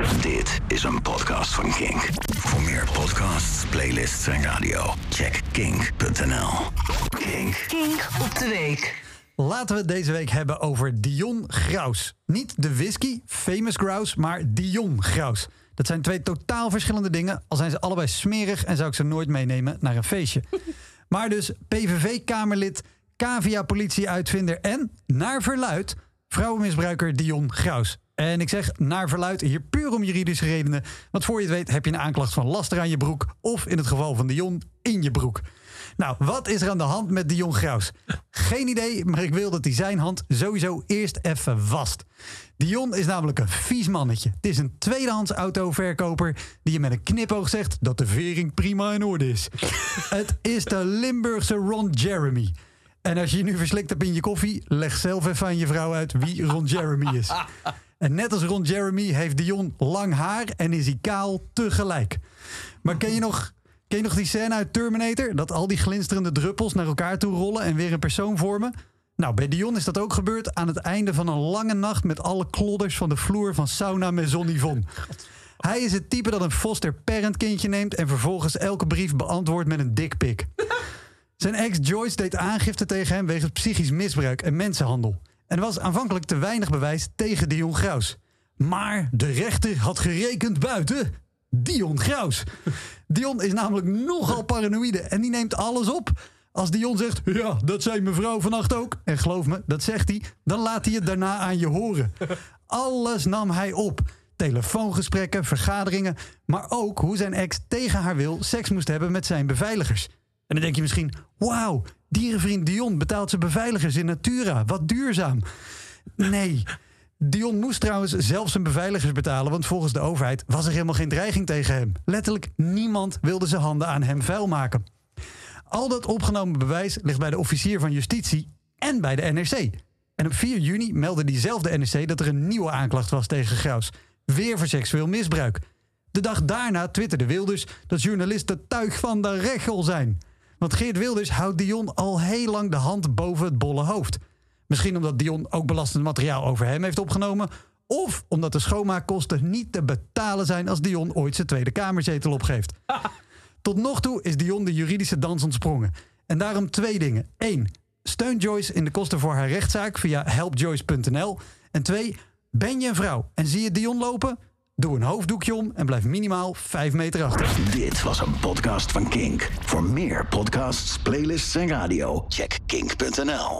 Dit is een podcast van Kink. Voor meer podcasts, playlists en radio, check kink.nl. Kink. Kink op de week. Laten we het deze week hebben over Dion Graus. Niet de whisky, famous Graus, maar Dion Graus. Dat zijn twee totaal verschillende dingen, al zijn ze allebei smerig en zou ik ze nooit meenemen naar een feestje. Maar dus PVV-Kamerlid, cavia-politie-uitvinder en, naar verluid, vrouwenmisbruiker Dion Graus. En ik zeg naar verluid hier puur om juridische redenen. Want voor je het weet heb je een aanklacht van laster aan je broek. Of in het geval van Dion in je broek. Nou, wat is er aan de hand met Dion Graus? Geen idee, maar ik wil dat hij zijn hand sowieso eerst even wast. Dion is namelijk een vies mannetje. Het is een tweedehands autoverkoper die je met een knipoog zegt dat de vering prima in orde is. het is de Limburgse Ron Jeremy. En als je je nu verslikt hebt in je koffie, leg zelf even aan je vrouw uit wie Ron Jeremy is. En net als Ron Jeremy heeft Dion lang haar en is hij kaal tegelijk. Maar ken je nog, ken je nog die scène uit Terminator? Dat al die glinsterende druppels naar elkaar toe rollen en weer een persoon vormen? Nou, bij Dion is dat ook gebeurd aan het einde van een lange nacht met alle klodders van de vloer van Sauna Maison Yvonne. Hij is het type dat een foster parent kindje neemt en vervolgens elke brief beantwoordt met een dikpik. Zijn ex Joyce deed aangifte tegen hem wegens psychisch misbruik en mensenhandel. En er was aanvankelijk te weinig bewijs tegen Dion Graus. Maar de rechter had gerekend buiten Dion Graus. Dion is namelijk nogal paranoïde en die neemt alles op. Als Dion zegt, ja, dat zei mevrouw vannacht ook. En geloof me, dat zegt hij. Dan laat hij het daarna aan je horen. Alles nam hij op. Telefoongesprekken, vergaderingen. Maar ook hoe zijn ex tegen haar wil seks moest hebben met zijn beveiligers. En dan denk je misschien, wauw, dierenvriend Dion betaalt zijn beveiligers in Natura. Wat duurzaam. Nee. Dion moest trouwens zelf zijn beveiligers betalen, want volgens de overheid was er helemaal geen dreiging tegen hem. Letterlijk niemand wilde zijn handen aan hem vuil maken. Al dat opgenomen bewijs ligt bij de officier van justitie en bij de NRC. En op 4 juni meldde diezelfde NRC dat er een nieuwe aanklacht was tegen Graus. Weer voor seksueel misbruik. De dag daarna twitterde Wilders dat journalisten tuig van de rechel zijn. Want Geert Wilders houdt Dion al heel lang de hand boven het bolle hoofd. Misschien omdat Dion ook belastend materiaal over hem heeft opgenomen. Of omdat de schoonmaakkosten niet te betalen zijn als Dion ooit zijn Tweede Kamerzetel opgeeft. Tot nog toe is Dion de juridische dans ontsprongen. En daarom twee dingen. Eén, steun Joyce in de kosten voor haar rechtszaak via helpjoyce.nl. En twee, ben je een vrouw en zie je Dion lopen? Doe een hoofddoekje om en blijf minimaal 5 meter achter. Dit was een podcast van Kink. Voor meer podcasts, playlists en radio, check kink.nl.